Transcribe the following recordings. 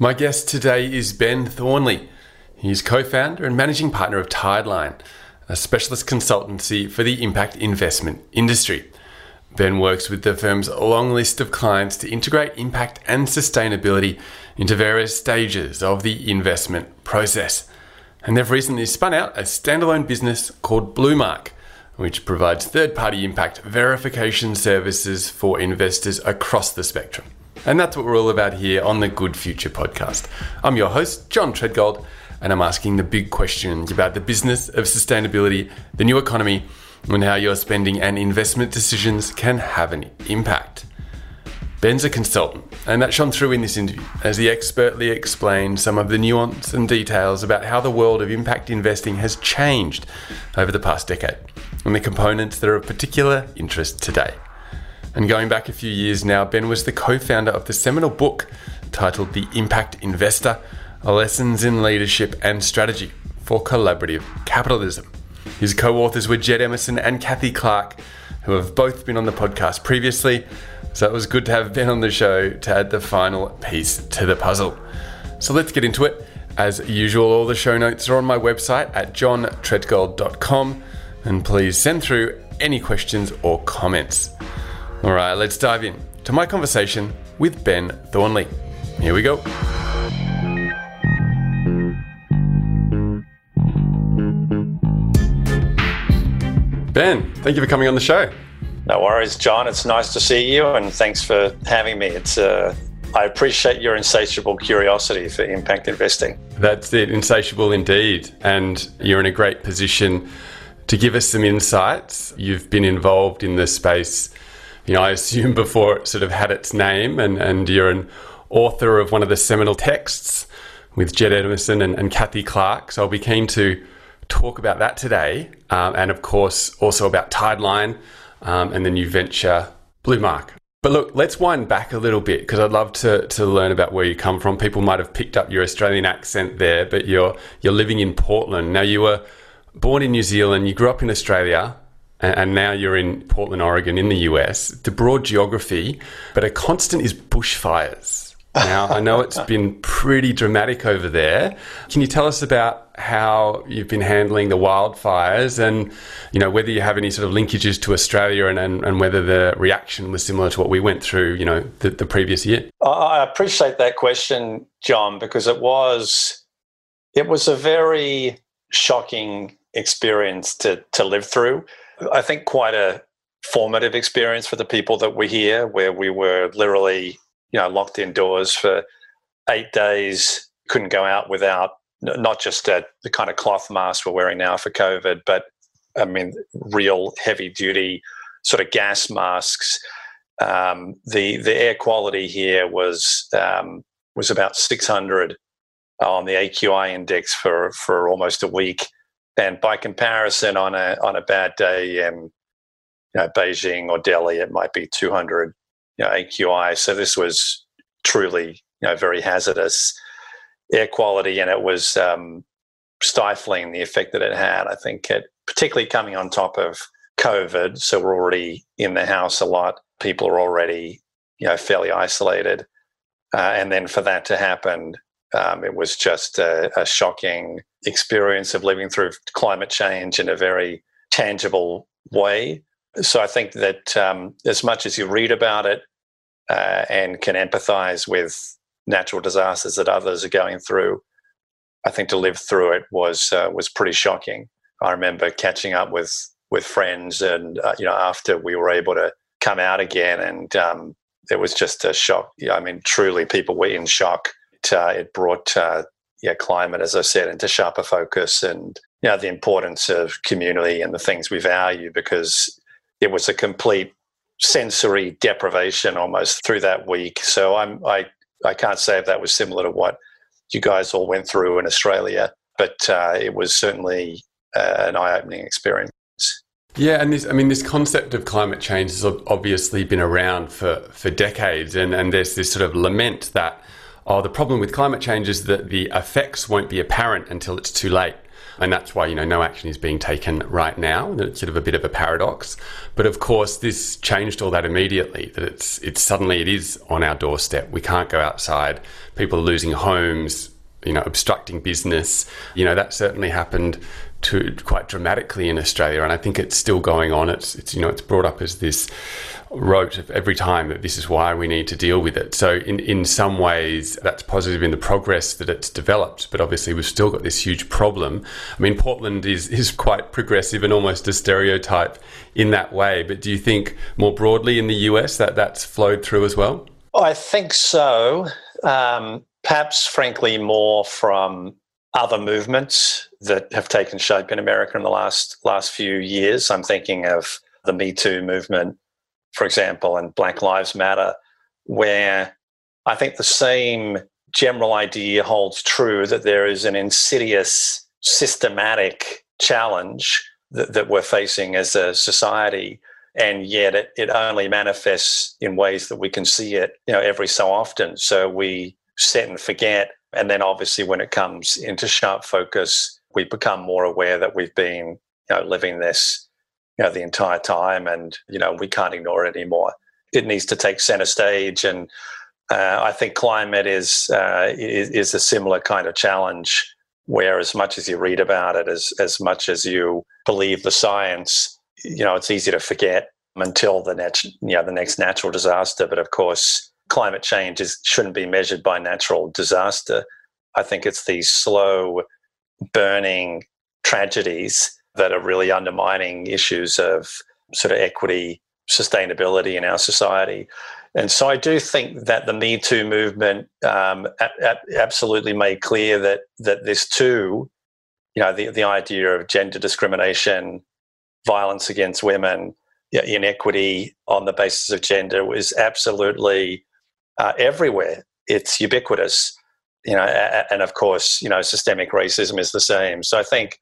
My guest today is Ben Thornley. He's co founder and managing partner of Tideline, a specialist consultancy for the impact investment industry. Ben works with the firm's long list of clients to integrate impact and sustainability into various stages of the investment process. And they've recently spun out a standalone business called Bluemark, which provides third party impact verification services for investors across the spectrum. And that's what we're all about here on the Good Future podcast. I'm your host, John Treadgold, and I'm asking the big questions about the business of sustainability, the new economy, and how your spending and investment decisions can have an impact. Ben's a consultant, and that shone through in this interview as he expertly explained some of the nuance and details about how the world of impact investing has changed over the past decade and the components that are of particular interest today. And going back a few years now, Ben was the co founder of the seminal book titled The Impact Investor Lessons in Leadership and Strategy for Collaborative Capitalism. His co authors were Jed Emerson and Cathy Clark, who have both been on the podcast previously. So it was good to have Ben on the show to add the final piece to the puzzle. So let's get into it. As usual, all the show notes are on my website at johntreadgold.com. And please send through any questions or comments. All right, let's dive in to my conversation with Ben Thornley. Here we go. Ben, thank you for coming on the show. No worries, John. It's nice to see you, and thanks for having me. It's uh, I appreciate your insatiable curiosity for impact investing. That's it, insatiable indeed. And you're in a great position to give us some insights. You've been involved in the space you know, I assume before it sort of had its name, and, and you're an author of one of the seminal texts with Jed Emerson and, and Cathy Clark. So I'll be keen to talk about that today, um, and of course also about Tideline um, and the new venture Blue Mark. But look, let's wind back a little bit because I'd love to, to learn about where you come from. People might have picked up your Australian accent there, but you're you're living in Portland now. You were born in New Zealand. You grew up in Australia and now you're in Portland, Oregon, in the US. The broad geography, but a constant is bushfires. Now, I know it's been pretty dramatic over there. Can you tell us about how you've been handling the wildfires and, you know, whether you have any sort of linkages to Australia and, and, and whether the reaction was similar to what we went through, you know, the, the previous year? I appreciate that question, John, because it was, it was a very shocking experience to, to live through. I think quite a formative experience for the people that were here, where we were literally, you know, locked indoors for eight days, couldn't go out without not just uh, the kind of cloth mask we're wearing now for COVID, but I mean, real heavy duty sort of gas masks. Um, the the air quality here was um, was about 600 on the AQI index for for almost a week. And by comparison, on a on a bad day in you know, Beijing or Delhi, it might be 200 you know, AQI. So this was truly you know very hazardous air quality, and it was um, stifling the effect that it had. I think it, particularly coming on top of COVID, so we're already in the house a lot. People are already you know fairly isolated, uh, and then for that to happen um, it was just a, a, shocking experience of living through climate change in a very tangible way. So I think that um, as much as you read about it uh, and can empathize with natural disasters that others are going through, I think to live through it was uh, was pretty shocking. I remember catching up with with friends, and uh, you know, after we were able to come out again, and um, it was just a shock. I mean, truly, people were in shock uh, it brought uh, yeah climate, as I said, into sharper focus, and you know the importance of community and the things we value because it was a complete sensory deprivation almost through that week. So I'm I I can't say if that was similar to what you guys all went through in Australia, but uh, it was certainly uh, an eye-opening experience. Yeah, and this, I mean, this concept of climate change has obviously been around for, for decades, and, and there's this sort of lament that oh, the problem with climate change is that the effects won't be apparent until it's too late. And that's why, you know, no action is being taken right now. It's sort of a bit of a paradox. But of course, this changed all that immediately, that it's, it's suddenly it is on our doorstep. We can't go outside. People are losing homes, you know, obstructing business. You know, that certainly happened to quite dramatically in Australia, and I think it's still going on. It's, it's you know, it's brought up as this rote every time that this is why we need to deal with it. So in, in some ways that's positive in the progress that it's developed, but obviously we've still got this huge problem. I mean Portland is, is quite progressive and almost a stereotype in that way, but do you think more broadly in the US that that's flowed through as well? I think so. Um, perhaps frankly more from other movements that have taken shape in America in the last last few years. I'm thinking of the Me Too movement for example, and Black Lives Matter, where I think the same general idea holds true that there is an insidious, systematic challenge that, that we're facing as a society. And yet it, it only manifests in ways that we can see it, you know, every so often. So we set and forget. And then obviously when it comes into sharp focus, we become more aware that we've been, you know, living this you know, the entire time, and you know we can't ignore it anymore. It needs to take center stage, and uh, I think climate is, uh, is, is a similar kind of challenge. Where as much as you read about it, as as much as you believe the science, you know, it's easy to forget until the next you know the next natural disaster. But of course, climate change is, shouldn't be measured by natural disaster. I think it's these slow burning tragedies that are really undermining issues of sort of equity, sustainability in our society. And so I do think that the Me Too movement um, a- a- absolutely made clear that that this too, you know, the, the idea of gender discrimination, violence against women, inequity on the basis of gender was absolutely uh, everywhere. It's ubiquitous, you know, and of course, you know, systemic racism is the same. So I think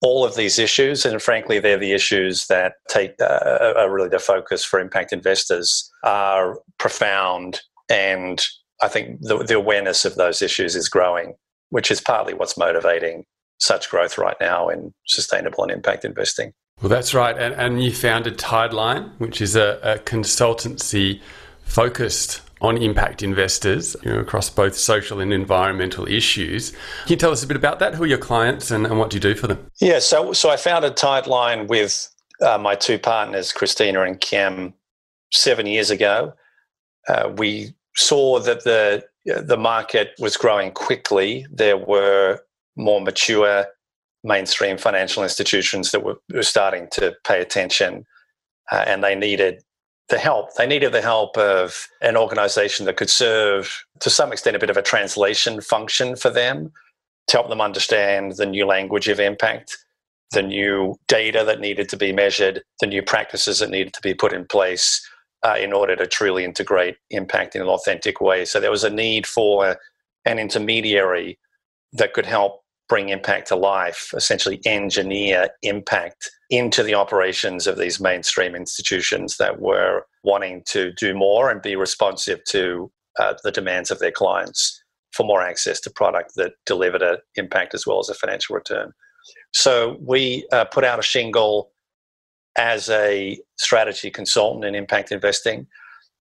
all of these issues, and frankly, they're the issues that take uh, are really the focus for impact investors, are profound. And I think the, the awareness of those issues is growing, which is partly what's motivating such growth right now in sustainable and impact investing. Well, that's right. And, and you founded Tideline, which is a, a consultancy focused on impact investors you know, across both social and environmental issues. Can you tell us a bit about that? Who are your clients and, and what do you do for them? Yeah, so, so I founded Tideline with uh, my two partners, Christina and Kim, seven years ago. Uh, we saw that the, the market was growing quickly. There were more mature mainstream financial institutions that were, were starting to pay attention uh, and they needed the help. They needed the help of an organization that could serve, to some extent, a bit of a translation function for them to help them understand the new language of impact, the new data that needed to be measured, the new practices that needed to be put in place uh, in order to truly integrate impact in an authentic way. So there was a need for an intermediary that could help bring impact to life, essentially engineer impact into the operations of these mainstream institutions that were wanting to do more and be responsive to uh, the demands of their clients for more access to product that delivered an impact as well as a financial return. So we uh, put out a shingle as a strategy consultant in impact investing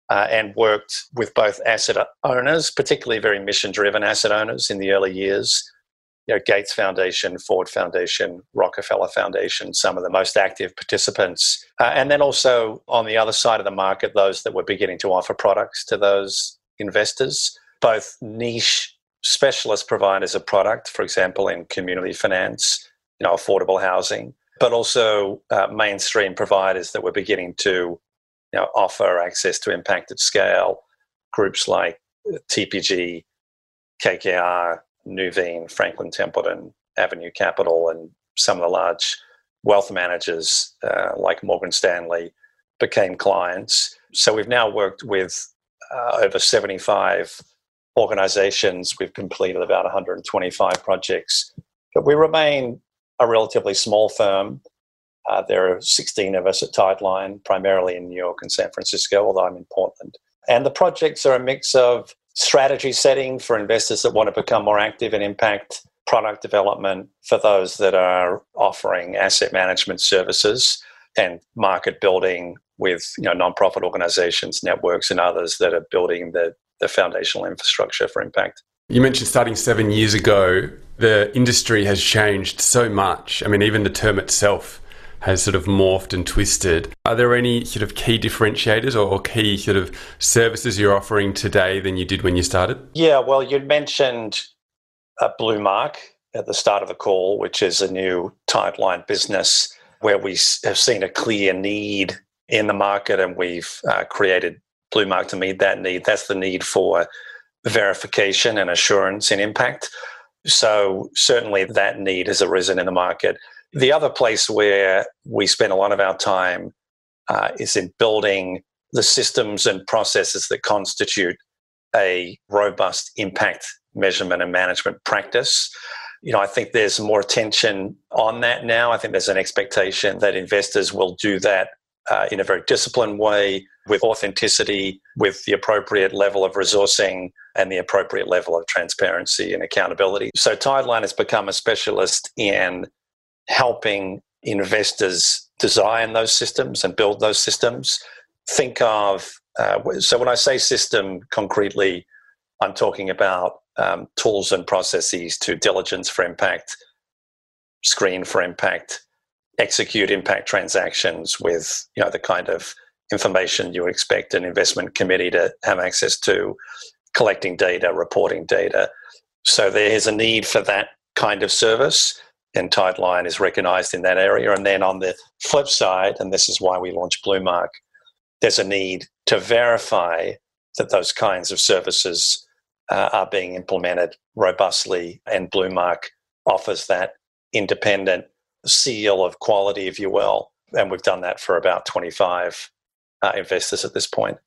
uh, and worked with both asset owners, particularly very mission driven asset owners in the early years, you know, Gates Foundation, Ford Foundation, Rockefeller Foundation, some of the most active participants. Uh, and then also on the other side of the market, those that were beginning to offer products to those investors, both niche specialist providers of product, for example, in community finance, you know, affordable housing, but also uh, mainstream providers that were beginning to you know, offer access to impact at scale, groups like TPG, KKR, Nuveen, Franklin Templeton, Avenue Capital, and some of the large wealth managers uh, like Morgan Stanley became clients. So we've now worked with uh, over 75 organizations. We've completed about 125 projects. But we remain a relatively small firm. Uh, there are 16 of us at Tideline, primarily in New York and San Francisco, although I'm in Portland. And the projects are a mix of strategy setting for investors that want to become more active and impact product development for those that are offering asset management services and market building with you know nonprofit organizations, networks, and others that are building the, the foundational infrastructure for impact. You mentioned starting seven years ago, the industry has changed so much. I mean, even the term itself has sort of morphed and twisted. Are there any sort of key differentiators or, key sort of services you're offering today than you did when you started? Yeah, well, you'd mentioned uh, Bluemark at the start of the call, which is a new Tideline business where we have seen a clear need in the market and we've uh, created Bluemark to meet that need. That's the need for verification and assurance and impact. So, certainly that need has arisen in the market. The other place where we spend a lot of our time uh, is in building the systems and processes that constitute a robust impact measurement and management practice. You know, I think there's more attention on that now. I think there's an expectation that investors will do that uh, in a very disciplined way with authenticity, with the appropriate level of resourcing and the appropriate level of transparency and accountability. So Tideline has become a specialist in helping investors design those systems and build those systems. Think of, uh, so when I say system concretely, I'm talking about um, tools and processes to diligence for impact, screen for impact, execute impact transactions with you know the kind of information you expect an investment committee to have access to, collecting data, reporting data. So there is a need for that kind of service, and Tideline is recognized in that area. And then on the flip side, and this is why we launched Bluemark, there's a need to verify that those kinds of services uh, are being implemented robustly, and Bluemark offers that independent seal of quality, if you will. And we've done that for about 25 uh, investors at this point.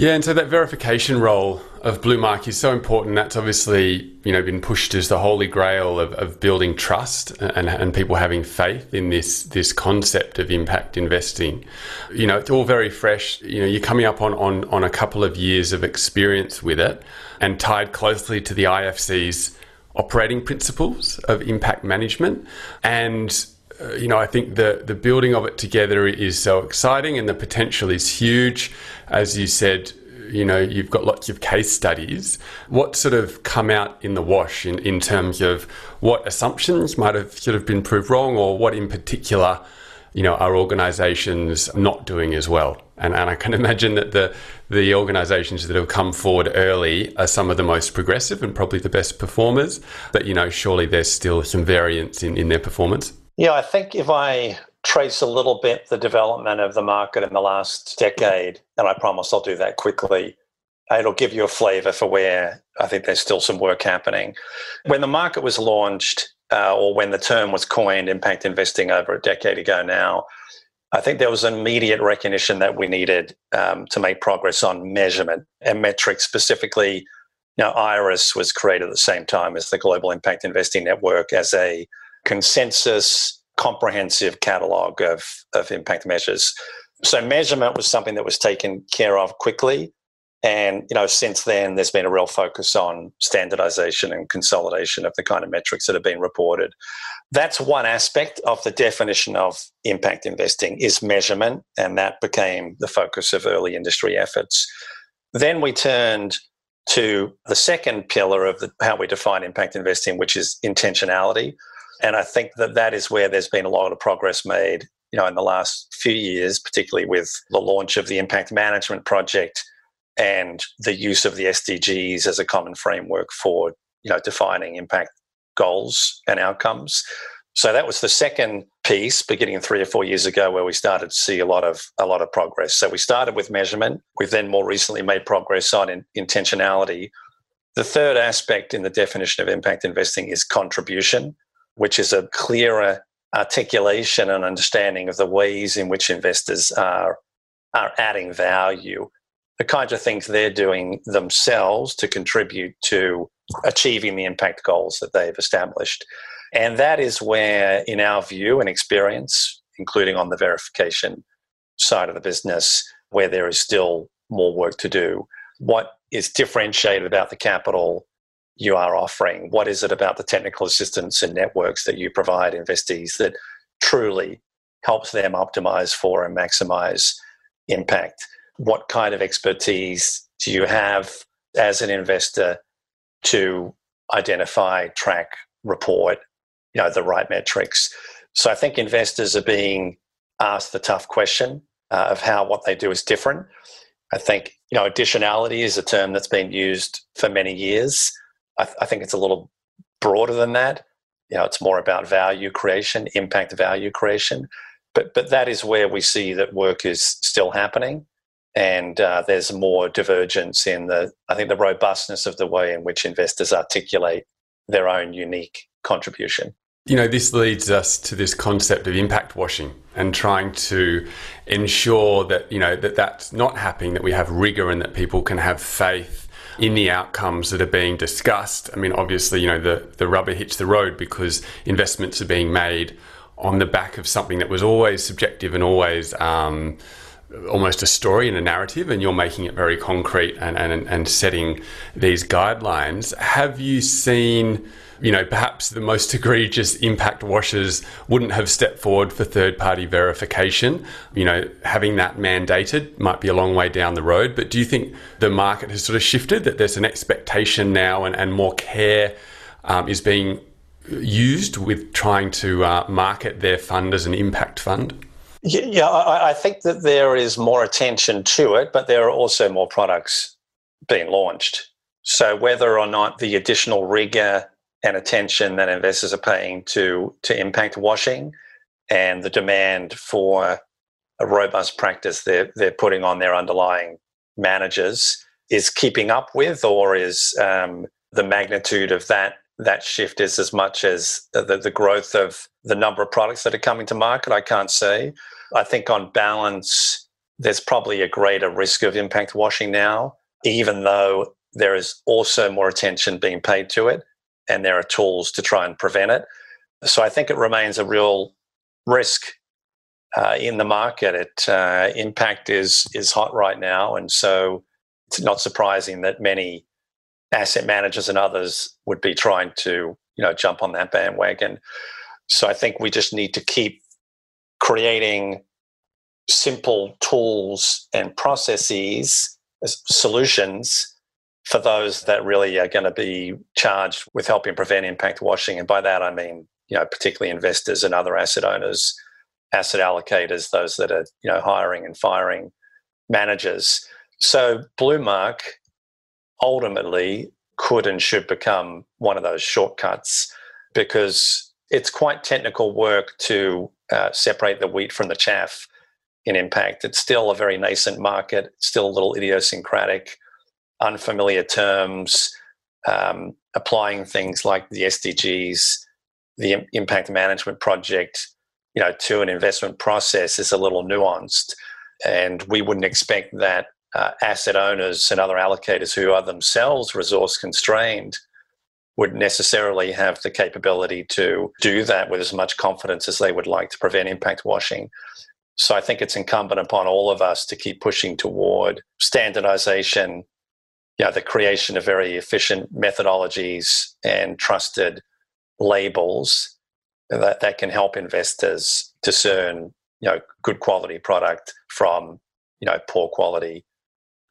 Yeah, and so that verification role of Bluemark is so important. That's obviously you know been pushed as the holy grail of, of building trust and, and people having faith in this this concept of impact investing. You know, it's all very fresh. You know, you're coming up on on, on a couple of years of experience with it, and tied closely to the IFC's operating principles of impact management and you know, I think the the building of it together is so exciting, and the potential is huge. As you said, you know, you've got lots of case studies. What sort of come out in the wash in, in terms of what assumptions might have sort of been proved wrong, or what in particular, you know, are organisations not doing as well? And, and I can imagine that the the organisations that have come forward early are some of the most progressive and probably the best performers. But you know, surely there's still some variance in, in their performance. Yeah, I think if I trace a little bit the development of the market in the last decade, and I promise I'll do that quickly, it'll give you a flavor for where I think there's still some work happening. When the market was launched, uh, or when the term was coined, impact investing over a decade ago now, I think there was immediate recognition that we needed um, to make progress on measurement and metrics, specifically. Now, IRIS was created at the same time as the Global Impact Investing Network as a consensus, comprehensive catalog of, of impact measures. So measurement was something that was taken care of quickly. And you know, since then, there's been a real focus on standardization and consolidation of the kind of metrics that have been reported. That's one aspect of the definition of impact investing is measurement, and that became the focus of early industry efforts. Then we turned to the second pillar of the, how we define impact investing, which is intentionality. And I think that that is where there's been a lot of progress made, you know, in the last few years, particularly with the launch of the Impact Management Project and the use of the SDGs as a common framework for, you know, defining impact goals and outcomes. So that was the second piece, beginning three or four years ago, where we started to see a lot of a lot of progress. So we started with measurement. We've then more recently made progress on in, intentionality. The third aspect in the definition of impact investing is contribution which is a clearer articulation and understanding of the ways in which investors are are adding value, the kinds of things they're doing themselves to contribute to achieving the impact goals that they've established. And that is where, in our view and experience, including on the verification side of the business, where there is still more work to do. What is differentiated about the capital you are offering? What is it about the technical assistance and networks that you provide investees that truly helps them optimize for and maximize impact? What kind of expertise do you have as an investor to identify, track, report, you know, the right metrics? So I think investors are being asked the tough question uh, of how what they do is different. I think you know additionality is a term that's been used for many years. I, th- I think it's a little broader than that. You know, it's more about value creation, impact value creation. But but that is where we see that work is still happening, and uh, there's more divergence in the I think the robustness of the way in which investors articulate their own unique contribution. You know, this leads us to this concept of impact washing and trying to ensure that, you know, that that's not happening, that we have rigor and that people can have faith in the outcomes that are being discussed. I mean, obviously, you know, the, the rubber hits the road because investments are being made on the back of something that was always subjective and always um, almost a story and a narrative, and you're making it very concrete and, and, and setting these guidelines. Have you seen you know, perhaps the most egregious impact washers wouldn't have stepped forward for third party verification. You know, having that mandated might be a long way down the road. But do you think the market has sort of shifted, that there's an expectation now and, and more care um, is being used with trying to uh, market their fund as an impact fund? Yeah, I, I think that there is more attention to it, but there are also more products being launched. So whether or not the additional rigor and attention that investors are paying to to impact washing and the demand for a robust practice they're they're putting on their underlying managers is keeping up with, or is um, the magnitude of that that shift is as much as the, the growth of the number of products that are coming to market? I can't say. I think on balance, there's probably a greater risk of impact washing now, even though there is also more attention being paid to it and there are tools to try and prevent it. So I think it remains a real risk uh, in the market. It uh, impact is is hot right now, and so it's not surprising that many asset managers and others would be trying to you know jump on that bandwagon. So I think we just need to keep creating simple tools and processes solutions for those that really are going to be charged with helping prevent impact washing. And by that, I mean, you know, particularly investors and other asset owners, asset allocators, those that are, you know, hiring and firing managers. So Bluemark ultimately could and should become one of those shortcuts because it's quite technical work to uh, separate the wheat from the chaff in impact. It's still a very nascent market, still a little idiosyncratic unfamiliar terms, um, applying things like the SDGs, the impact management project, you know, to an investment process is a little nuanced, and we wouldn't expect that uh, asset owners and other allocators who are themselves resource constrained would necessarily have the capability to do that with as much confidence as they would like to prevent impact washing. So I think it's incumbent upon all of us to keep pushing toward standardization yeah, the creation of very efficient methodologies and trusted labels that, that can help investors discern you know good quality product from you know poor quality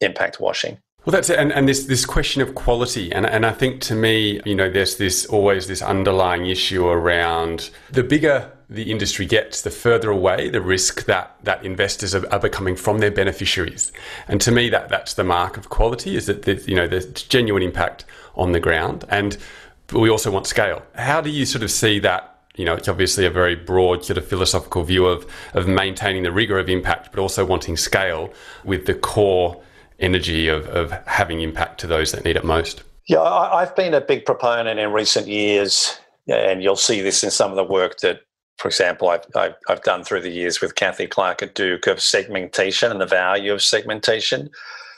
impact washing. Well, that's it. And, and this, this question of quality. And, and I think to me, you know, there's this always this underlying issue around the bigger the industry gets, the further away the risk that, that investors are, are becoming from their beneficiaries. And to me, that, that's the mark of quality is that, there's, you know, there's genuine impact on the ground. And we also want scale. How do you sort of see that you know, it's obviously a very broad sort of philosophical view of, of maintaining the rigor of impact, but also wanting scale with the core energy of, of having impact to those that need it most? Yeah, I've been a big proponent in recent years, and you'll see this in some of the work that, for example, I've, I've, I've done through the years with Cathy Clark at Duke of segmentation and the value of segmentation.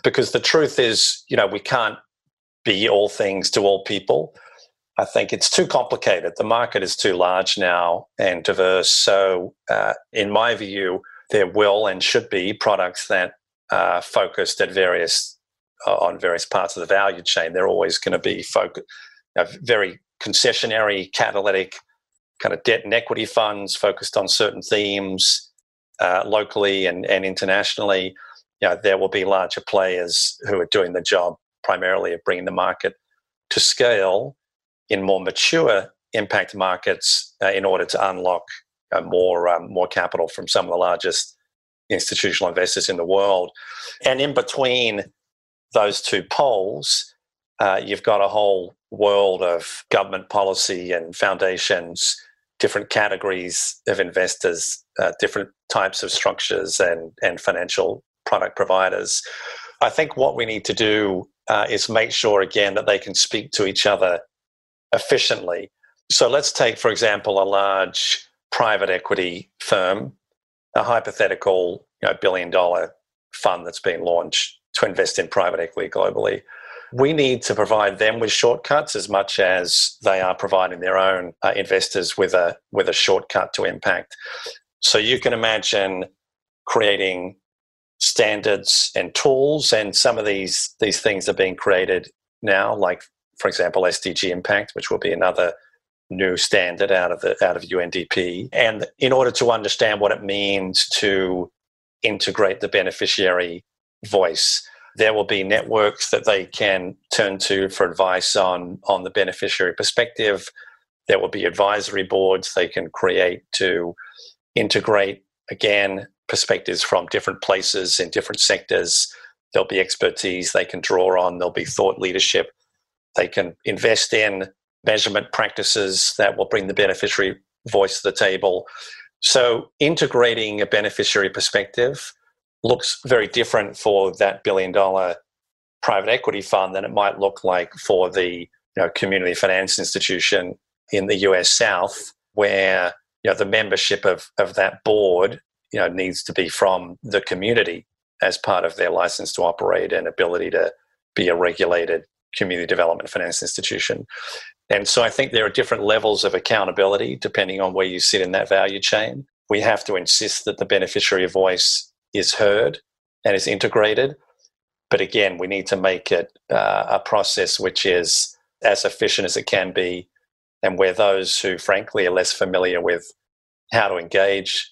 Because the truth is, you know, we can't be all things to all people. I think it's too complicated. The market is too large now and diverse. So, uh, in my view, there will and should be products that uh, focused at various uh, on various parts of the value chain. They're always going to be focused. you know, very concessionary, catalytic kind of debt and equity funds focused on certain themes uh, locally and, and internationally. You know, there will be larger players who are doing the job primarily of bringing the market to scale in more mature impact markets uh, in order to unlock uh, more um, more capital from some of the largest institutional investors in the world. And in between those two poles, uh, you've got a whole world of government policy and foundations, different categories of investors, uh, different types of structures and, and financial product providers. I think what we need to do uh, is make sure, again, that they can speak to each other efficiently. So let's take, for example, a large private equity firm, a hypothetical you know, billion dollar fund that's been launched to invest in private equity globally. We need to provide them with shortcuts as much as they are providing their own uh, investors with a with a shortcut to impact. So you can imagine creating standards and tools, and some of these these things are being created now, like for example SDG Impact, which will be another new standard out of the out of UNDP. And in order to understand what it means to integrate the beneficiary voice, there will be networks that they can turn to for advice on on the beneficiary perspective. There will be advisory boards they can create to integrate again perspectives from different places in different sectors. There'll be expertise they can draw on. There'll be thought leadership. They can invest in measurement practices that will bring the beneficiary voice to the table. So, integrating a beneficiary perspective looks very different for that billion dollar private equity fund than it might look like for the you know, community finance institution in the US South, where you know, the membership of, of that board you know, needs to be from the community as part of their license to operate and ability to be a regulated community development finance institution. And so I think there are different levels of accountability depending on where you sit in that value chain. We have to insist that the beneficiary voice is heard and is integrated. But again, we need to make it uh, a process which is as efficient as it can be, and where those who, frankly, are less familiar with how to engage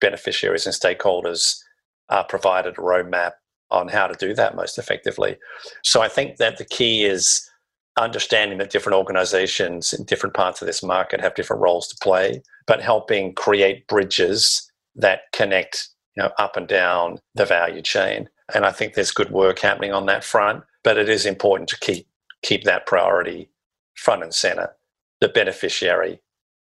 beneficiaries and stakeholders are provided a roadmap on how to do that most effectively. So I think that the key is understanding that different organizations in different parts of this market have different roles to play, but helping create bridges that connect you know, up and down the value chain. And I think there's good work happening on that front, but it is important to keep keep that priority front and center, the beneficiary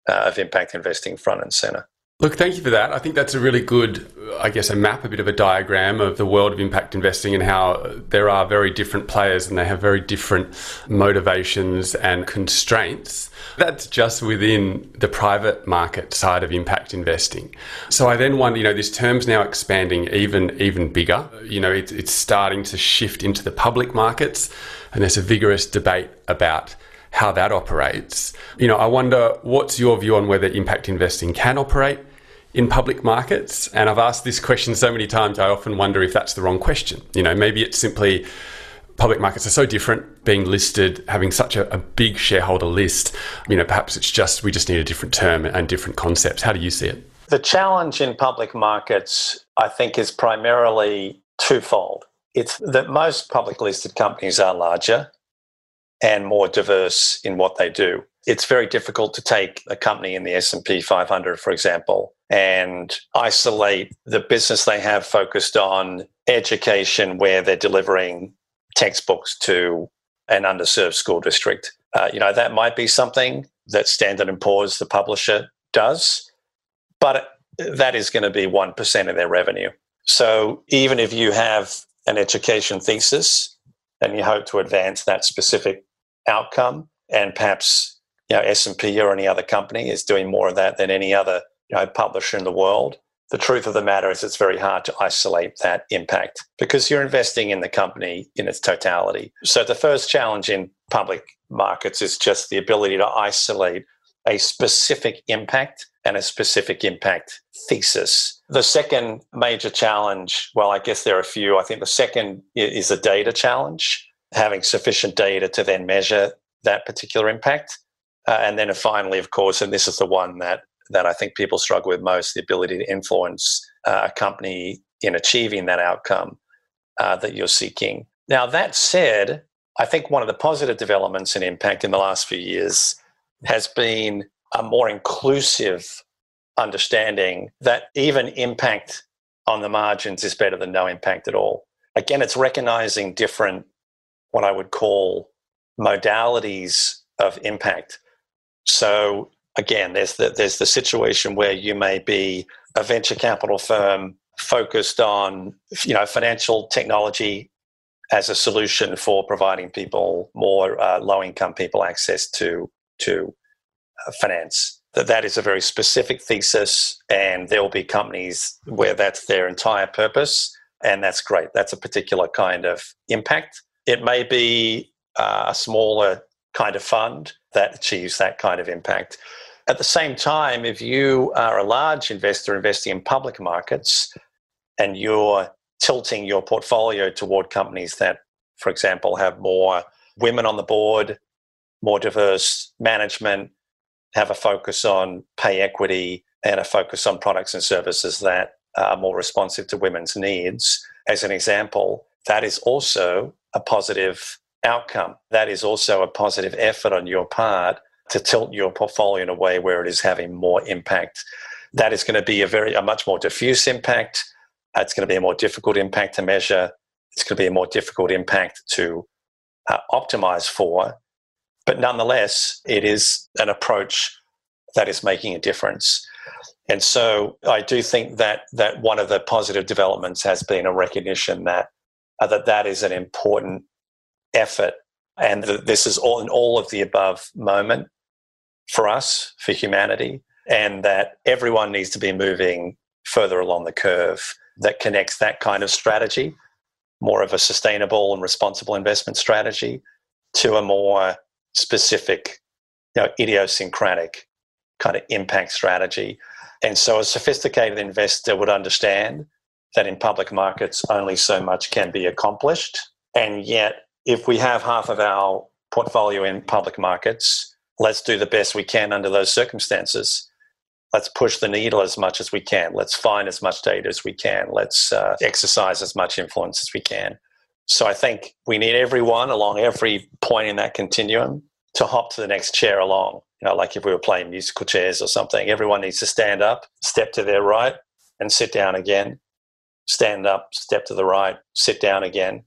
uh, of impact investing front and center. Look, thank you for that. I think that's a really good, uh, I guess, a map, a bit of a diagram of the world of impact investing and how there are very different players and they have very different motivations and constraints. That's just within the private market side of impact investing. So I then wonder, you know, this term's now expanding even even bigger. You know, it's starting to shift into the public markets, and there's a vigorous debate about how that operates. You know, I wonder what's your view on whether impact investing can operate in public markets? And I've asked this question so many times, I often wonder if that's the wrong question. You know, maybe it's simply public markets are so different, being listed, having such a, a, big shareholder list. You know, perhaps it's just we just need a different term and different concepts. How do you see it? The challenge in public markets, I think, is primarily twofold. It's that most public listed companies are larger and more diverse in what they do. It's very difficult to take a company in the S&P 500 for example and isolate the business they have focused on education where they're delivering textbooks to an underserved school district. Uh, you know, that might be something that Standard & Poor's, the publisher, does, but that is going to be 1% of their revenue. So even if you have an education thesis and you hope to advance that specific outcome and perhaps you know S&P or any other company is doing more of that than any other you know, publisher in the world. The truth of the matter is, it's very hard to isolate that impact because you're investing in the company in its totality. So, the first challenge in public markets is just the ability to isolate a specific impact and a specific impact thesis. The second major challenge, well, I guess there are a few. I think the second is a data challenge, having sufficient data to then measure that particular impact. Uh, and then finally, of course, and this is the one that that I think people struggle with most: the ability to influence uh, a company in achieving that outcome uh, that you're seeking. Now, that said, I think one of the positive developments in impact in the last few years has been a more inclusive understanding that even impact on the margins is better than no impact at all. Again, it's recognizing different, what I would call modalities of impact. So again, there's the, there's the situation where you may be a venture capital firm focused on you know financial technology as a solution for providing people more uh, low income people access to to uh, finance. That that is a very specific thesis and there will be companies where that's their entire purpose and that's great. That's a particular kind of impact. It may be uh, a smaller kind of fund that achieves that kind of impact at the same time if you are a large investor investing in public markets and you're tilting your portfolio toward companies that, for example, have more women on the board, more diverse management, have a focus on pay equity, and a focus on products and services that are more responsive to women's needs, as an example, that is also a positive outcome. That is also a positive effort on your part to tilt your portfolio in a way where it is having more impact. That is going to be a very a much more diffuse impact it's going to be a more difficult impact to measure. It's going to be a more difficult impact to uh, optimize for. But nonetheless, it is an approach that is making a difference. And so I do think that that one of the positive developments has been a recognition that uh, that that is an important effort, and that this is all in all of the above moment for us, for humanity, and that everyone needs to be moving further along the curve that connects that kind of strategy, more of a sustainable and responsible investment strategy, to a more specific, you know, idiosyncratic kind of impact strategy. And so a sophisticated investor would understand that in public markets only so much can be accomplished. And yet, if we have half of our portfolio in public markets, let's do the best we can under those circumstances let's push the needle as much as we can. Let's find as much data as we can. Let's uh, exercise as much influence as we can. So I think we need everyone along every point in that continuum to hop to the next chair along. You know, like if we were playing musical chairs or something, everyone needs to stand up, step to their right, and sit down again. Stand up, step to the right, sit down again,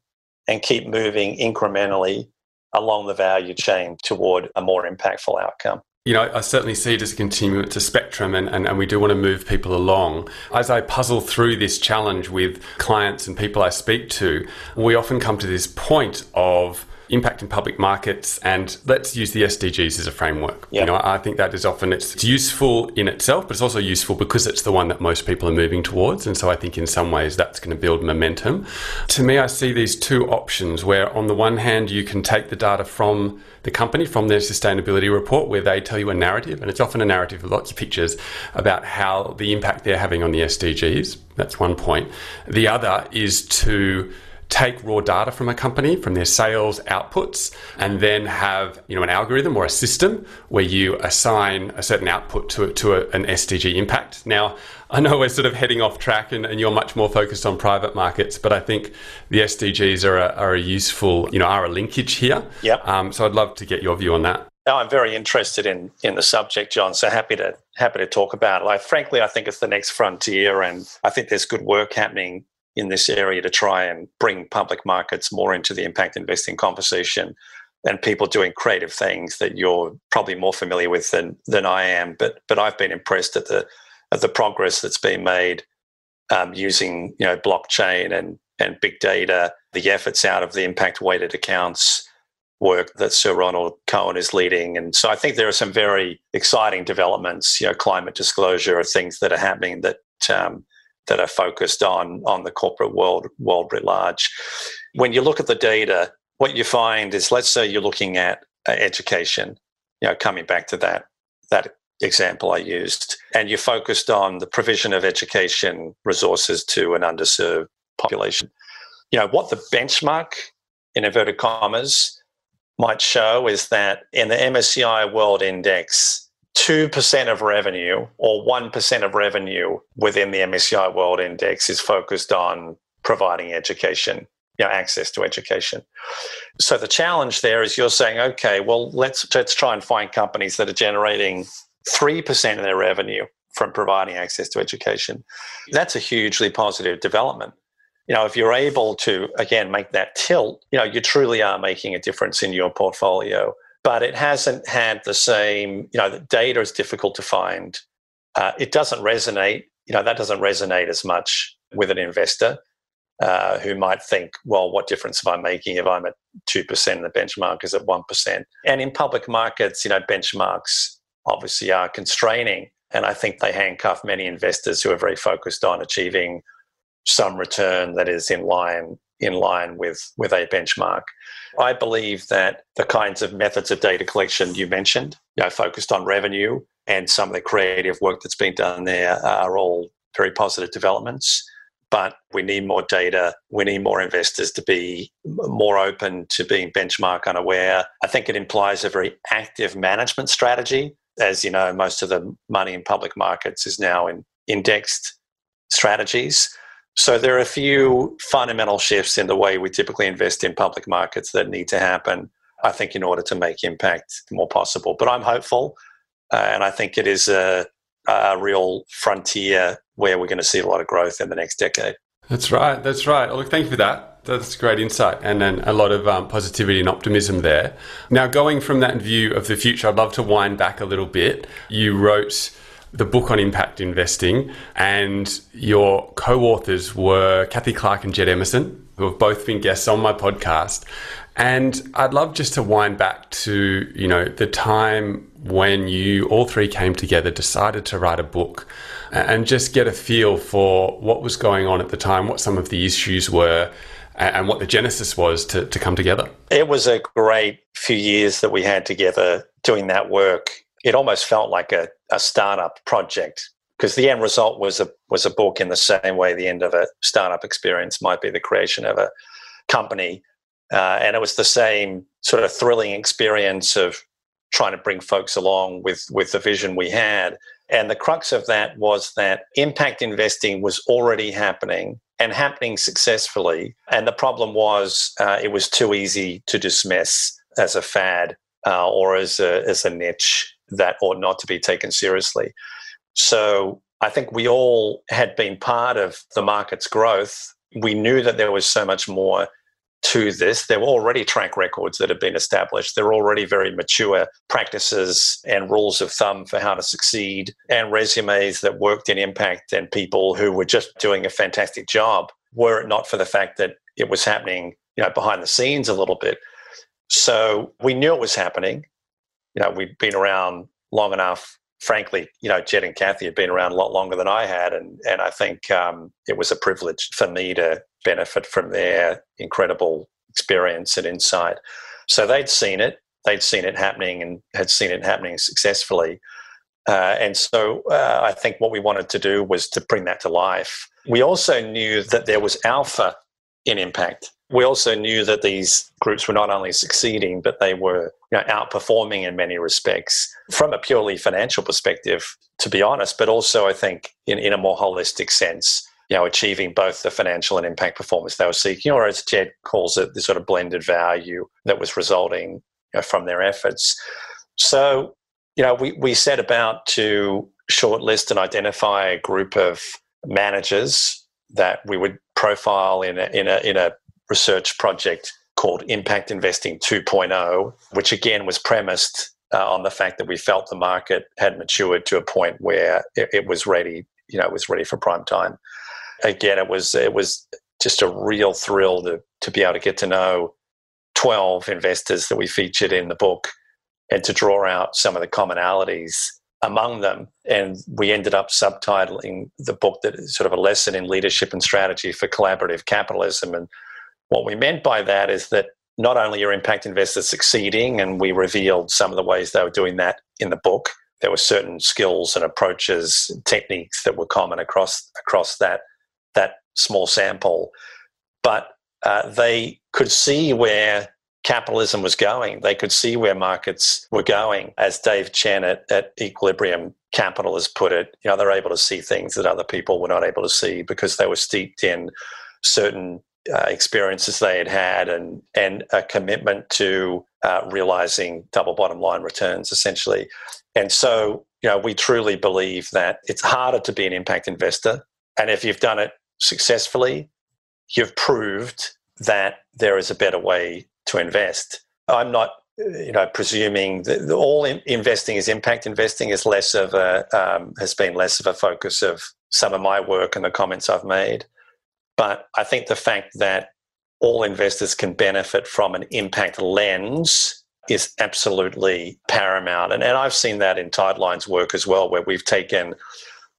and keep moving incrementally along the value chain toward a more impactful outcome you know, I certainly see it as a continuum, it's a spectrum, and, and, and we do want to move people along. As I puzzle through this challenge with clients and people I speak to, we often come to this point of impact in public markets and let's use the SDGs as a framework. Yep. You know, I think that is often it's useful in itself, but it's also useful because it's the one that most people are moving towards. And so I think in some ways that's going to build momentum. To me, I see these two options where on the one hand you can take the data from the company from their sustainability report where they tell you a narrative, and it's often a narrative with lots of pictures about how the impact they're having on the SDGs. That's one point. The other is to take raw data from a company from their sales outputs and then have you know an algorithm or a system where you assign a certain output to, to a, an SDG impact. Now, I know we're sort of heading off track and, and you're much more focused on private markets, but I think the SDGs are a, are a useful, you know, are a linkage here. Yep. Um, so I'd love to get your view on that. No, I'm very interested in in the subject, John. So happy to happy to talk about it. Like, frankly, I think it's the next frontier, and I think there's good work happening in this area to try and bring public markets more into the impact investing conversation and people doing creative things that you're probably more familiar with than than I am. But but I've been impressed at the at the progress that's been made um, using you know blockchain and and big data, the efforts out of the impact weighted accounts work that Sir Ronald Cohen is leading. And so I think there are some very exciting developments. You know, climate disclosure are things that are happening that um, that are focused on on the corporate world world writ large. When you look at the data, what you find is, let's say you're looking at uh, education. You know, coming back to that that example I used, and you're focused on the provision of education resources to an underserved population. You know what the benchmark in inverted commas might show is that in the MSCI World Index, 2% of revenue or 1% of revenue within the MSCI World Index is focused on providing education, you know, access to education. So the challenge there is you're saying, okay, well, let's let's try and find companies that are generating 3% of their revenue from providing access to education. That's a hugely positive development. You know, if you're able to again make that tilt, you know, you truly are making a difference in your portfolio but it hasn't had the same, you know, the data is difficult to find. Uh, it doesn't resonate, you know, that doesn't resonate as much with an investor uh, who might think, well, what difference am I making if I'm at 2% and the benchmark is at 1%? And in public markets, you know, benchmarks obviously are constraining. And I think they handcuff many investors who are very focused on achieving some return that is in line in line with, with a benchmark. I believe that the kinds of methods of data collection you mentioned, you know, focused on revenue and some of the creative work that's been done there are all very positive developments. But we need more data. We need more investors to be more open to being benchmark unaware. I think it implies a very active management strategy. As you know, most of the money in public markets is now in indexed strategies. So there are a few fundamental shifts in the way we typically invest in public markets that need to happen, I think, in order to make impact more possible. But I'm hopeful, uh, and I think it is a, a real frontier where we're going to see a lot of growth in the next decade. That's right. That's right. Look, thank you for that. That's great insight and then a lot of um, positivity and optimism there. Now, going from that view of the future, I'd love to wind back a little bit. You wrote the book on impact investing, and your co authors were Cathy Clark and Jed Emerson, who have both been guests on my podcast. And I'd love just to wind back to, you know, the time when you all three came together, decided to write a book, and just get a feel for what was going on at the time, what some of the issues were, and what the genesis was to, to come together. It was a great few years that we had together doing that work it almost felt like a, a startup project because the end result was a was a book in the same way the end of a startup experience might be the creation of a company, uh, and it was the same sort of thrilling experience of trying to bring folks along with with the vision we had. And the crux of that was that impact investing was already happening and happening successfully. And the problem was uh, it was too easy to dismiss as a fad uh, or as a, as a niche that ought not to be taken seriously. So I think we all had been part of the market's growth. We knew that there was so much more to this. There were already track records that had been established. There were already very mature practices and rules of thumb for how to succeed, and resumes that worked in impact, and people who were just doing a fantastic job. Were it not for the fact that it was happening, you know, behind the scenes a little bit. So we knew it was happening you know, we'd been around long enough. Frankly, you know, Jed and Cathy had been around a lot longer than I had, and and I think um, it was a privilege for me to benefit from their incredible experience and insight. So they'd seen it, they'd seen it happening, and had seen it happening successfully. Uh, and so uh, I think what we wanted to do was to bring that to life. We also knew that there was alpha in impact we also knew that these groups were not only succeeding, but they were you know, outperforming in many respects from a purely financial perspective, to be honest, but also I think in, in a more holistic sense, you know, achieving both the financial and impact performance they were seeking, or as Jed calls it, the sort of blended value that was resulting you know, from their efforts. So, you know, we, we set about to shortlist and identify a group of managers that we would profile in a, in a, in a research project called Impact Investing 2.0, which again was premised uh, on the fact that we felt the market had matured to a point where it, it, was ready, you know, it was ready for prime time. Again, it was it was just a real thrill to to be able to get to know 12 investors that we featured in the book and to draw out some of the commonalities among them. And we ended up subtitling the book that is sort of a lesson in leadership and strategy for collaborative capitalism. And what we meant by that is that not only are impact investors succeeding, and we revealed some of the ways they were doing that in the book. There were certain skills and approaches, techniques that were common across across that that small sample, but uh, they could see where capitalism was going. They could see where markets were going. As Dave Chen at, at Equilibrium Capital has put it, you know, they're able to see things that other people were not able to see because they were steeped in certain uh, experiences they had had and and a commitment to uh, realizing double bottom line returns essentially. And so, you know, we truly believe that it's harder to be an impact investor, and if you've done it successfully, you've proved that there is a better way to invest. I'm not, you know, presuming that all in investing is impact investing is less of a um, has been less of a focus of some of my work and the comments I've made. But I think the fact that all investors can benefit from an impact lens is absolutely paramount. And, and I've seen that in Tideline's work as well, where we've taken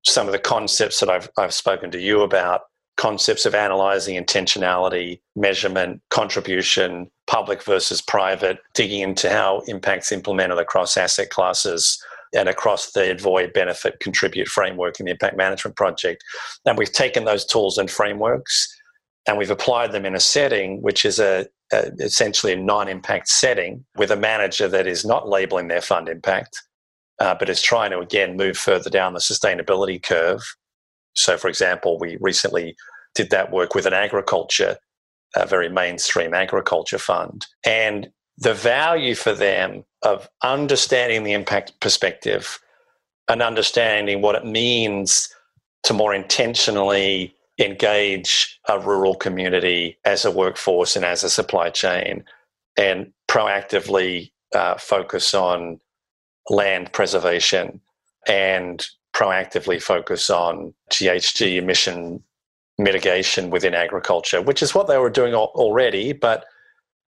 some of the concepts that I've, I've spoken to you about concepts of analyzing intentionality, measurement, contribution, public versus private, digging into how impacts implemented across asset classes and across the avoid, benefit, contribute framework in the impact management project. And we've taken those tools and frameworks and we've applied them in a setting which is a, a essentially a non-impact setting with a manager that is not labeling their fund impact, uh, but is trying to again move further down the sustainability curve so, for example, we recently did that work with an agriculture, a very mainstream agriculture fund. And the value for them of understanding the impact perspective and understanding what it means to more intentionally engage a rural community as a workforce and as a supply chain and proactively uh, focus on land preservation and proactively focus on GHG emission mitigation within agriculture, which is what they were doing already, but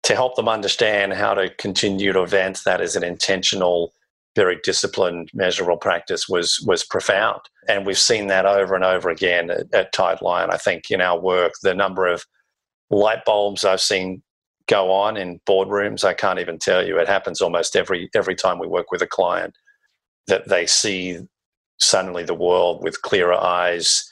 to help them understand how to continue to advance that as an intentional, very disciplined, measurable practice was was profound. And we've seen that over and over again at, at Tideline. I think in our work, the number of light bulbs I've seen go on in boardrooms, I can't even tell you. It happens almost every every time we work with a client that they see suddenly the world with clearer eyes.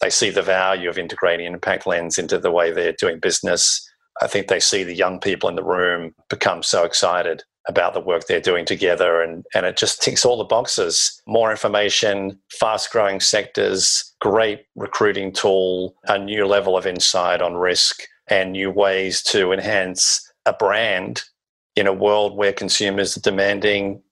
They see the value of integrating impact lens into the way they're doing business. I think they see the young people in the room become so excited about the work they're doing together and, and it just ticks all the boxes. More information, fast growing sectors, great recruiting tool, a new level of insight on risk and new ways to enhance a brand in a world where consumers are demanding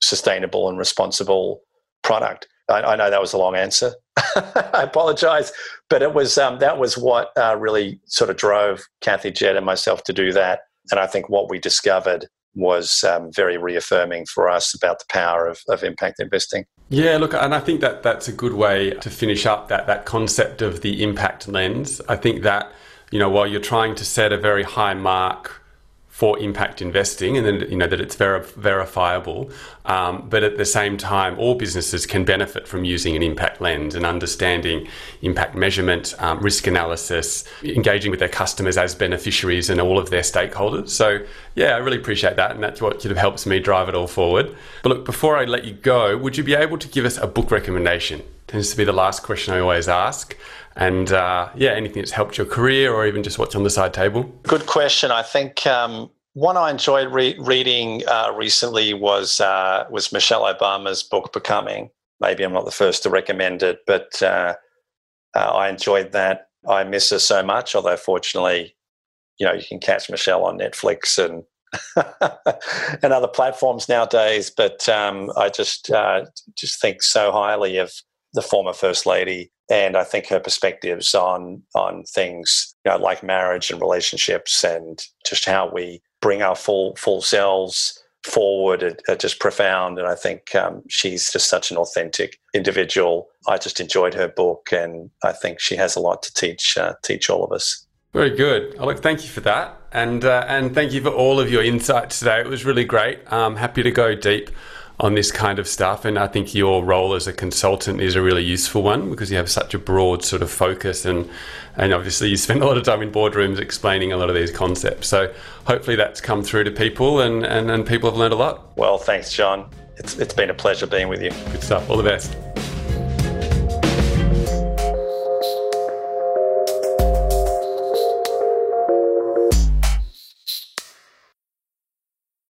sustainable and responsible product. I, I know that was a long answer. I apologize, but it was um, that was what uh, really sort of drove Cathy Jed and myself to do that. And I think what we discovered was um, very reaffirming for us about the power of, of impact investing. Yeah, look, and I think that that's a good way to finish up that that concept of the impact lens. I think that you know while you're trying to set a very high mark for impact investing, and then you know that it's ver- verifiable. Um, but at the same time, all businesses can benefit from using an impact lens and understanding impact measurement, um, risk analysis, engaging with their customers as beneficiaries and all of their stakeholders. So yeah, I really appreciate that, and that's what sort of helps me drive it all forward. But look, before I let you go, would you be able to give us a book recommendation? Tends to be the last question I always ask and uh, yeah, anything that's helped your career or even just what's on the side table? Good question. I think um, one I enjoyed re- reading uh, recently was uh, was Michelle Obama's book Becoming. Maybe I'm not the first to recommend it, but uh, uh, I enjoyed that. I miss her so much. Although fortunately, you know, you can catch Michelle on Netflix and and other platforms nowadays. But um, I just uh, just think so highly of the former first lady, and I think her perspectives on on things you know, like marriage and relationships, and just how we bring our full full selves forward are, just profound. And I think um, she's just such an authentic individual. I just enjoyed her book, and I think she has a lot to teach uh, teach all of us. Very good. Look, thank you for that, and uh, and thank you for all of your insights today. It was really great. I'm happy to go deep on this kind of stuff. And I think your role as a consultant is a really useful one because you have such a broad sort of focus and and obviously you spend a lot of time in boardrooms explaining a lot of these concepts. So hopefully that's come through to people and, and, and people have learned a lot. Well, thanks, John. It's, it's been a pleasure being with you. Good stuff. All the best.